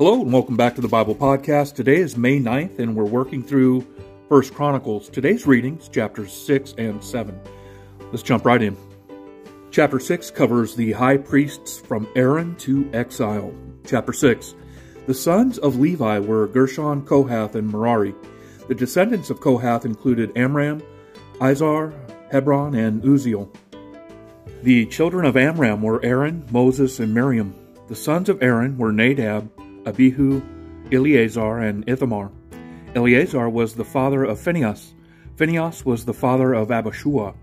Hello and welcome back to the Bible Podcast. Today is May 9th and we're working through First Chronicles. Today's readings, chapters 6 and 7. Let's jump right in. Chapter 6 covers the high priests from Aaron to exile. Chapter 6. The sons of Levi were Gershon, Kohath, and Merari. The descendants of Kohath included Amram, Izhar, Hebron, and Uzziel. The children of Amram were Aaron, Moses, and Miriam. The sons of Aaron were Nadab, Abihu, Eleazar, and Ithamar. Eleazar was the father of Phinehas. Phinehas was the father of Abishua.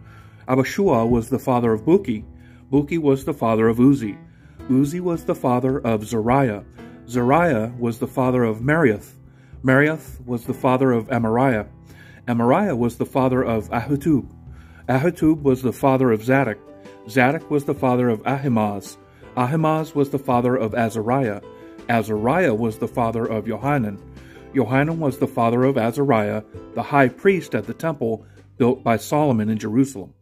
Abishua was the father of Bukki. Bukki was the father of Uzzi. Uzzi was the father of Zariah. Zariah was the father of Meraioth. Meraioth was the father of Amariah. Amariah was the father of Ahitub. Ahitub was the father of Zadok. Zadok was the father of Ahimaaz. Ahimaaz was the father of Azariah. Azariah was the father of Johanan. Johanan was the father of Azariah, the high priest at the temple built by Solomon in Jerusalem.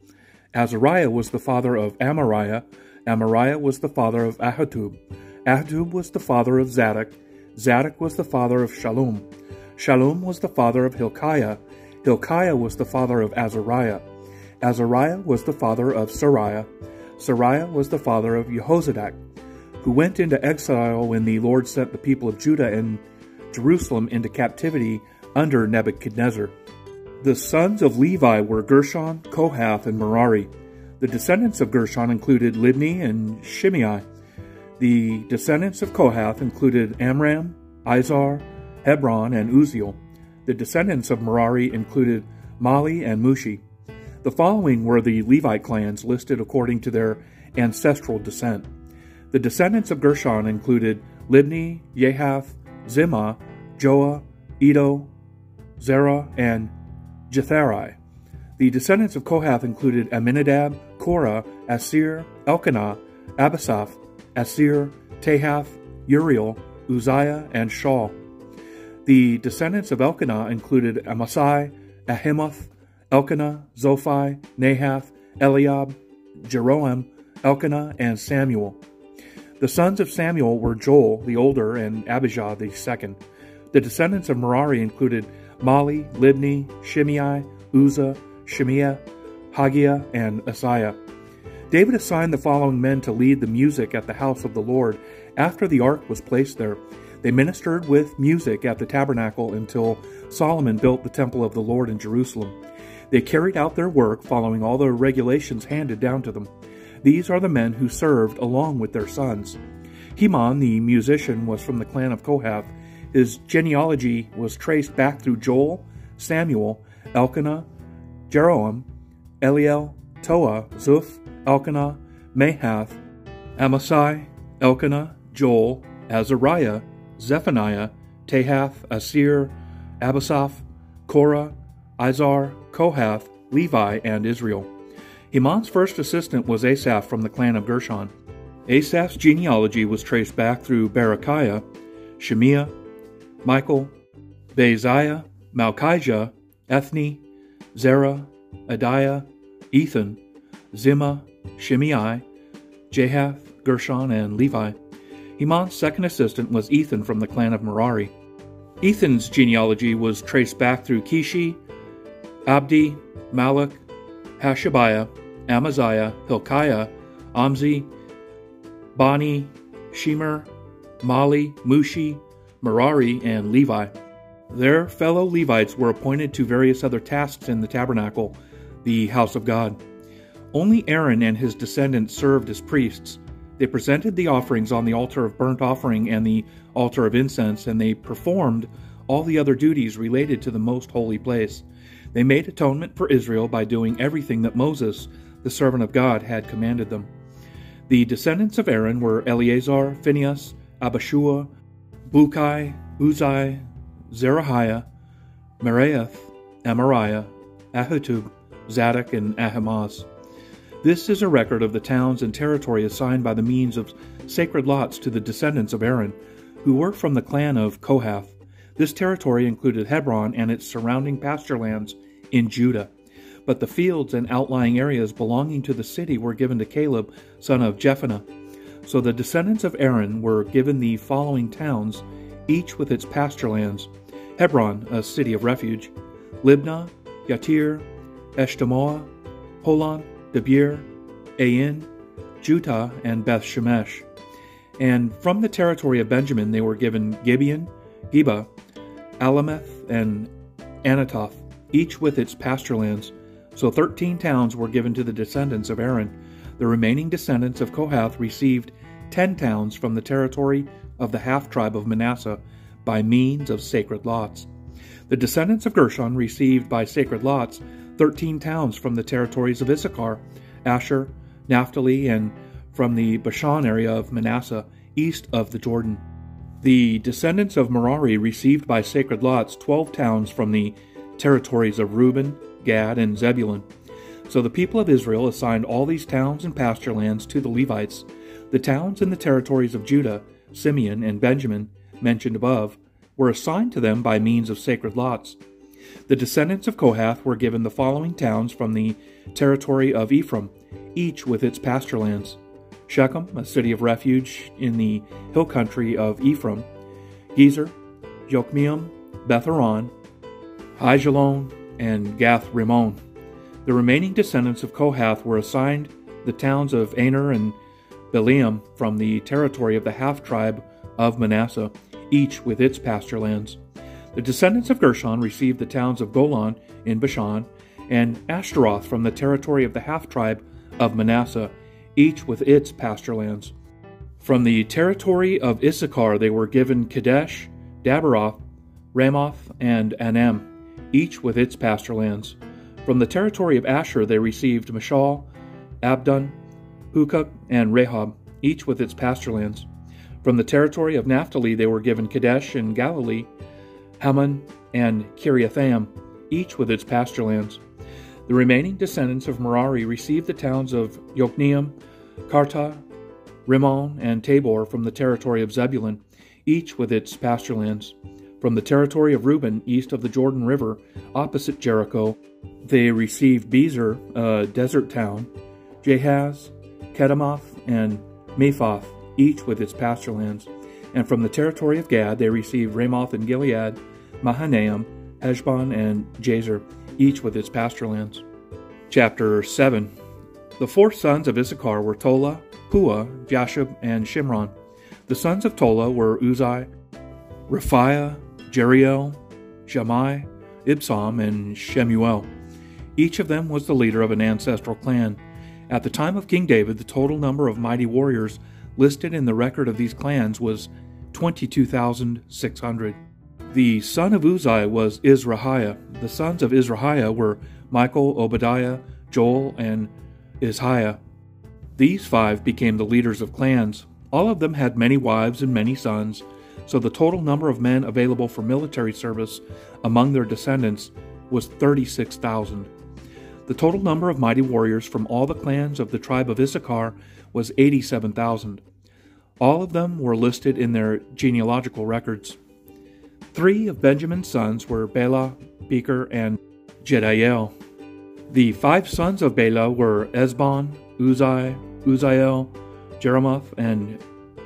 Azariah was the father of Amariah. Amariah was the father of Ahitub. Ahitub was the father of Zadok. Zadok was the father of Shallum. Shallum was the father of Hilkiah. Hilkiah was the father of Azariah. Azariah was the father of Seraiah. Seraiah was the father of Jehozadak who went into exile when the Lord sent the people of Judah and Jerusalem into captivity under Nebuchadnezzar. The sons of Levi were Gershon, Kohath, and Merari. The descendants of Gershon included Libni and Shimei. The descendants of Kohath included Amram, Izhar, Hebron, and Uzziel. The descendants of Merari included Mahli and Mushi. The following were the Levite clans listed according to their ancestral descent. The descendants of Gershon included Libni, Yahath, Zimmah, Joah, Iddo, Zerah, and Jetheri. The descendants of Kohath included Aminadab, Korah, Asir, Elkanah, Abiasaph, Asir, Tahath, Uriel, Uzziah, and Shaul. The descendants of Elkanah included Amasai, Ahimoth, Elkanah, Zophai, Nahath, Eliab, Jeroham, Elkanah, and Samuel. The sons of Samuel were Joel the older and Abijah the second. The descendants of Merari included Mahli, Libni, Shimei, Uzzah, Shemiah, Haggiah, and Asaiah. David assigned the following men to lead the music at the house of the Lord after the ark was placed there. They ministered with music at the tabernacle until Solomon built the temple of the Lord in Jerusalem. They carried out their work following all the regulations handed down to them. These are the men who served along with their sons. Heman, the musician, was from the clan of Kohath. His genealogy was traced back through Joel, Samuel, Elkanah, Jeroham, Eliel, Toah, Zuph, Elkanah, Mahath, Amasai, Elkanah, Joel, Azariah, Zephaniah, Tahath, Asir, Abiasaph, Korah, Izhar, Kohath, Levi, and Israel. Heman's first assistant was Asaph from the clan of Gershon. Asaph's genealogy was traced back through Berechiah, Shemiah, Michael, Baaseiah, Malchijah, Ethni, Zerah, Adiah, Ethan, Zimmah, Shimei, Jahath, Gershon, and Levi. Heman's second assistant was Ethan from the clan of Merari. Ethan's genealogy was traced back through Kishi, Abdi, Malluch, Hashabiah, Amaziah, Hilkiah, Amzi, Bani, Shemer, Mahli, Mushi, Merari, and Levi. Their fellow Levites were appointed to various other tasks in the tabernacle, the house of God. Only Aaron and his descendants served as priests. They presented the offerings on the altar of burnt offering and the altar of incense, and they performed all the other duties related to the most holy place. They made atonement for Israel by doing everything that Moses, the servant of God, had commanded them. The descendants of Aaron were Eleazar, Phinehas, Abishua, Bukai, Uzai, Zerahiah, Meraioth, Amariah, Ahitub, Zadok, and Ahimaaz. This is a record of the towns and territory assigned by the means of sacred lots to the descendants of Aaron, who were from the clan of Kohath. This territory included Hebron and its surrounding pasture lands in Judah but the fields and outlying areas belonging to the city were given to Caleb, son of Jephunneh. So the descendants of Aaron were given the following towns each with its pasture lands Hebron, a city of refuge, Libnah, Yatir, Eshtemoa, Holon, Debir, Ain, Juttah, and Beth Shemesh. And from the territory of Benjamin they were given Gibeon, Geba, Alemeth, and Anathoth, each with its pasture lands. So thirteen towns were given to the descendants of Aaron. The remaining descendants of Kohath received ten towns from the territory of the half tribe of Manasseh by means of sacred lots. The descendants of Gershon received by sacred lots thirteen towns from the territories of Issachar, Asher, Naphtali, and from the Bashan area of Manasseh, east of the Jordan. The descendants of Merari received by sacred lots twelve towns from the territories of Reuben, Gad, and Zebulun. So the people of Israel assigned all these towns and pasture lands to the Levites. The towns and the territories of Judah, Simeon, and Benjamin, mentioned above, were assigned to them by means of sacred lots. The descendants of Kohath were given the following towns from the territory of Ephraim, each with its pasture lands Shechem, a city of refuge in the hill country of Ephraim, Gezer, Jokmeam, Beth-horon, Aijalon, and Gath Rimmon. The remaining descendants of Kohath were assigned the towns of Aner and Bileam from the territory of the half tribe of Manasseh, each with its pasture lands. The descendants of Gershon received the towns of Golan in Bashan and Ashtaroth from the territory of the half tribe of Manasseh, each with its pasture lands. From the territory of Issachar they were given Kadesh, Daberoth, Ramoth, and Anam, each with its pasture lands. From the territory of Asher they received Mashal, Abdon, Hukok, and Rehob, each with its pasture lands. From the territory of Naphtali they were given Kadesh in Galilee, Hammon, and Kiriathaim, each with its pasture lands. The remaining descendants of Merari received the towns of Yokneam, Kartah, Rimmon, and Tabor from the territory of Zebulun, each with its pasture lands. From the territory of Reuben, east of the Jordan River, opposite Jericho, they received Bezer, a desert town, Jahaz, Kedemoth, and Mephath, each with its pasture lands. And from the territory of Gad they received Ramoth and Gilead, Mahanaim, Heshbon, and Jazer, each with its pasture lands. Chapter 7 The four sons of Issachar were Tola, Puah, Jashub, and Shimron. The sons of Tola were Uzai, Raphiah, Jeriel, Shammai, Ibsam, and Shemuel. Each of them was the leader of an ancestral clan. At the time of King David, the total number of mighty warriors listed in the record of these clans was 22,600. The son of Uzai was Izrahiah. The sons of Izrahiah were Michael, Obadiah, Joel, and Ishiah. These five became the leaders of clans. All of them had many wives and many sons, so the total number of men available for military service among their descendants was 36,000. The total number of mighty warriors from all the clans of the tribe of Issachar was 87,000. All of them were listed in their genealogical records. Three of Benjamin's sons were Bela, Becher, and Jediel. The five sons of Bela were Esbon, Uzai, Uzziel, Jeremoth, and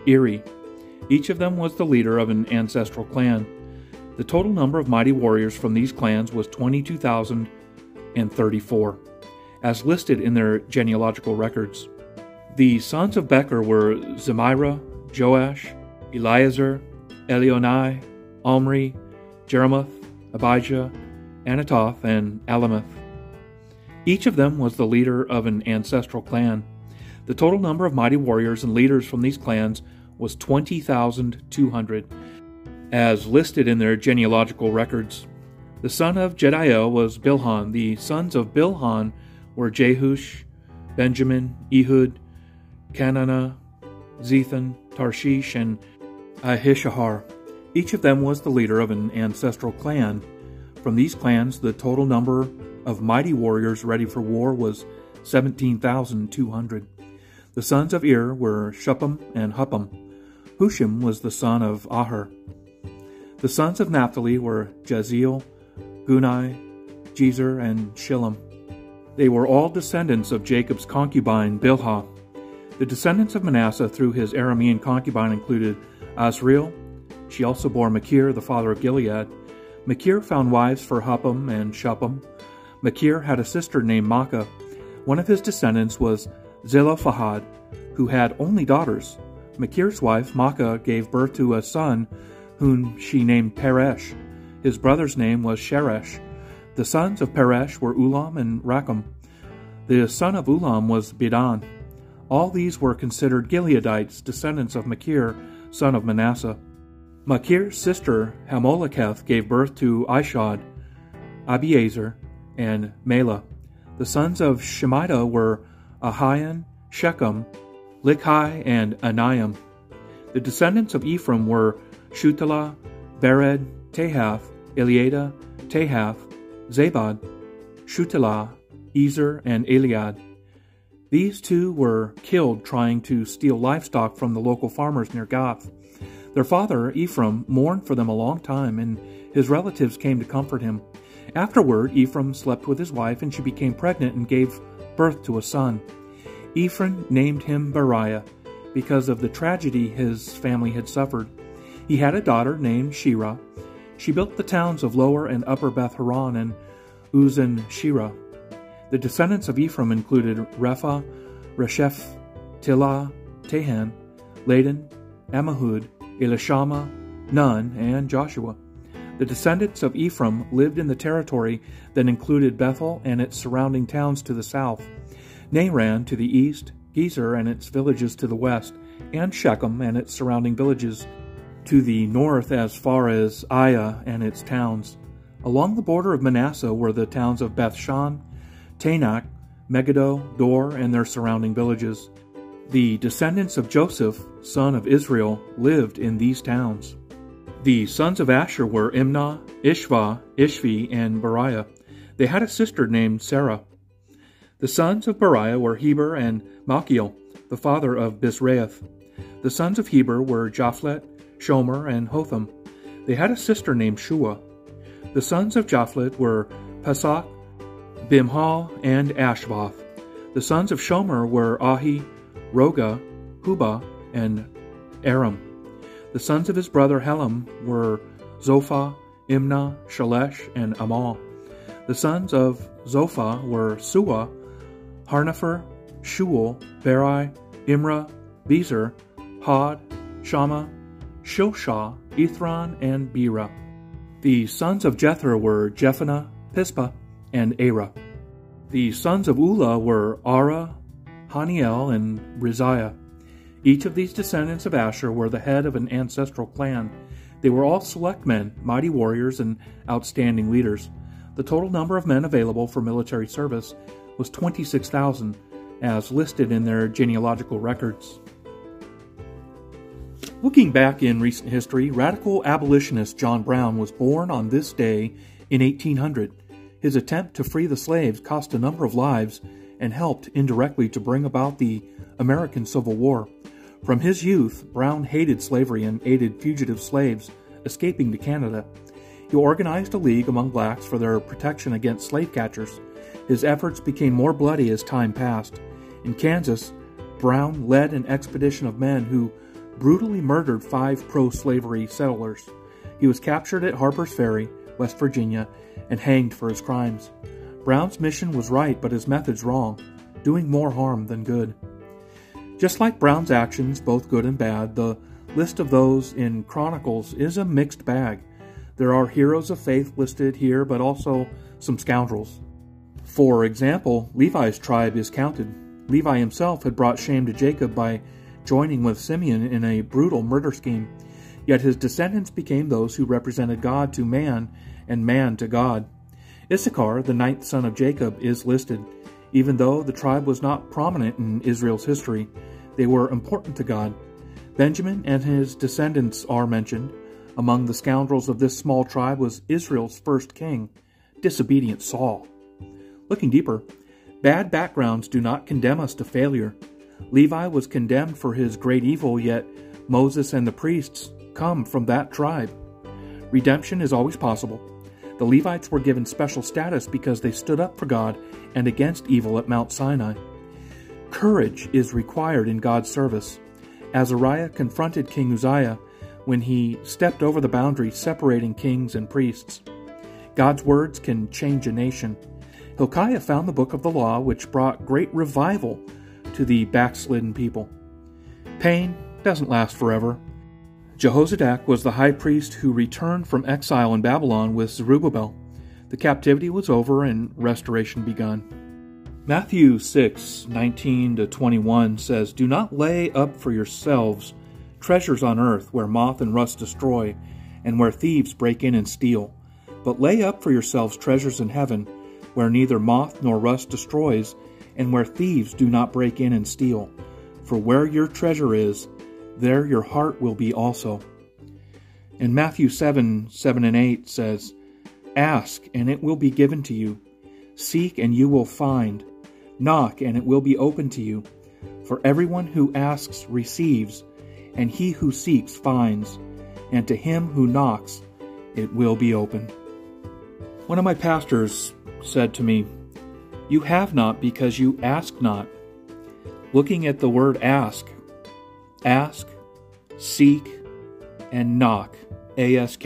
Eri. Each of them was the leader of an ancestral clan. The total number of mighty warriors from these clans was 22,034, as listed in their genealogical records. The sons of Becher were Zemira, Joash, Eliezer, Elionai, Omri, Jeremoth, Abijah, Anathoth, and Alemeth. Each of them was the leader of an ancestral clan. The total number of mighty warriors and leaders from these clans was 20,200, as listed in their genealogical records. The son of Jediel was Bilhan. The sons of Bilhan were Jehush, Benjamin, Ehud, Kenana, Zethan, Tarshish, and Ahishahar. Each of them was the leader of an ancestral clan. From these clans, the total number of mighty warriors ready for war was 17,200. The sons of Ir were Shuppim and Huppim. Hushim was the son of Aher. The sons of Naphtali were Jaziel, Gunai, Jezer, and Shillem. They were all descendants of Jacob's concubine Bilhah. The descendants of Manasseh through his Aramean concubine included Asriel, She also bore Machir, the father of Gilead. Machir found wives for Huppim and Shuppim. Machir had a sister named Maacah. One of his descendants was Zelophehad, who had only daughters. Machir's wife, Maacah, gave birth to a son whom she named Peresh. His brother's name was Sheresh. The sons of Peresh were Ulam and Rakem. The son of Ulam was Bedan. All these were considered Gileadites, descendants of Makir, son of Manasseh. Makir's sister Hammoleketh gave birth to Ishod, Abiezer, and Mela. The sons of Shemida were Ahian, Shechem, Likhi, and Aniam. The descendants of Ephraim were Shuthelah, Bered, Tahath, Eliada, Tahath, Zabad, Shuthelah, Ezer, and Eliad. These two were killed trying to steal livestock from the local farmers near Gath. Their father, Ephraim, mourned for them a long time, and his relatives came to comfort him. Afterward, Ephraim slept with his wife, and she became pregnant and gave birth to a son. Ephraim named him Beriah because of the tragedy his family had suffered. He had a daughter named Sheerah. She built the towns of Lower and Upper Beth Horon and Uzan Shirah. The descendants of Ephraim included Repha, Resheph, Tilah, Tehan, Ladan, Ammihud, Elishama, Nun, and Joshua. The descendants of Ephraim lived in the territory that included Bethel and its surrounding towns to the south, Naaran to the east, Gezer and its villages to the west, and Shechem and its surrounding villages to the north as far as Aiah and its towns. Along the border of Manasseh were the towns of Bethshan, Taanach, Megiddo, Dor, and their surrounding villages. The descendants of Joseph, son of Israel, lived in these towns. The sons of Asher were Imnah, Ishva, Ishvi, and Beriah. They had a sister named Sarah. The sons of Beriah were Heber and Malchiel, the father of Birzaith. The sons of Heber were Japhlet, Shomer, and Hotham. They had a sister named Shua. The sons of Japhlet were Pasach, Bimhal, and Ashvath. The sons of Shomer were Ahi, Roga, Huba, and Aram. The sons of his brother Helam were Zophah, Imnah, Shelesh, and Amal. The sons of Zophah were Suah, Harnepher, Shual, Beri, Imra, Bezer, Hod, Shammah, Shoshah, Ithran, and Bera. The sons of Jether were Jephunneh, Pispa, and Arah. The sons of Ulah were Ara, Haniel, and Riziah. Each of these descendants of Asher were the head of an ancestral clan. They were all select men, mighty warriors, and outstanding leaders. The total number of men available for military service was 26,000, as listed in their genealogical records. Looking back in recent history, radical abolitionist John Brown was born on this day in 1800. His attempt to free the slaves cost a number of lives and helped indirectly to bring about the American Civil War. From his youth, Brown hated slavery and aided fugitive slaves escaping to Canada. He organized a league among blacks for their protection against slave catchers. His efforts became more bloody as time passed. In Kansas, Brown led an expedition of men who brutally murdered five pro slavery settlers. He was captured at Harper's Ferry, West Virginia, and hanged for his crimes. Brown's mission was right, but his methods wrong, doing more harm than good. Just like Brown's actions, both good and bad, the list of those in Chronicles is a mixed bag. There are heroes of faith listed here, but also some scoundrels. For example, Levi's tribe is counted. Levi himself had brought shame to Jacob by joining with Simeon in a brutal murder scheme. Yet his descendants became those who represented God to man and man to God. Issachar, the ninth son of Jacob, is listed. Even though the tribe was not prominent in Israel's history, they were important to God. Benjamin and his descendants are mentioned. Among the scoundrels of this small tribe was Israel's first king, disobedient Saul. Looking deeper, bad backgrounds do not condemn us to failure. Levi was condemned for his great evil, yet Moses and the priests come from that tribe. Redemption is always possible. The Levites were given special status because they stood up for God and against evil at Mount Sinai. Courage is required in God's service. Azariah confronted King Uzziah when he stepped over the boundary separating kings and priests. God's words can change a nation. Hilkiah found the book of the law, which brought great revival to the backslidden people. Pain doesn't last forever. Jehozadak was the high priest who returned from exile in Babylon with Zerubbabel. The captivity was over and restoration begun. Matthew 6 19 to 21 says, Do not lay up for yourselves treasures on earth where moth and rust destroy, and where thieves break in and steal. But lay up for yourselves treasures in heaven, where neither moth nor rust destroys, and where thieves do not break in and steal. For where your treasure is, there your heart will be also. And Matthew 7 7 and 8 says, Ask, and it will be given to you. Seek, and you will find. Knock, and it will be open to you. For everyone who asks receives, and he who seeks finds, and to him who knocks it will be open. One of my pastors said to me, You have not because you ask not. Looking at the word ask, ask, seek, and knock, ASK.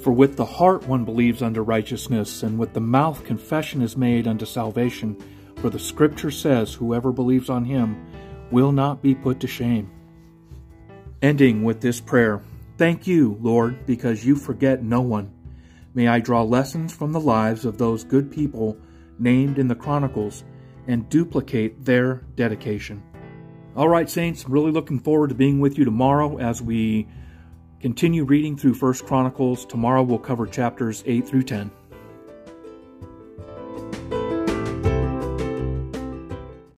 For with the heart one believes unto righteousness, and with the mouth confession is made unto salvation. For the scripture says, Whoever believes on him will not be put to shame. Ending with this prayer Thank you, Lord, because you forget no one. May I draw lessons from the lives of those good people named in the Chronicles and duplicate their dedication. All right, Saints, really looking forward to being with you tomorrow as we continue reading through First Chronicles. Tomorrow we'll cover chapters 8 through 10.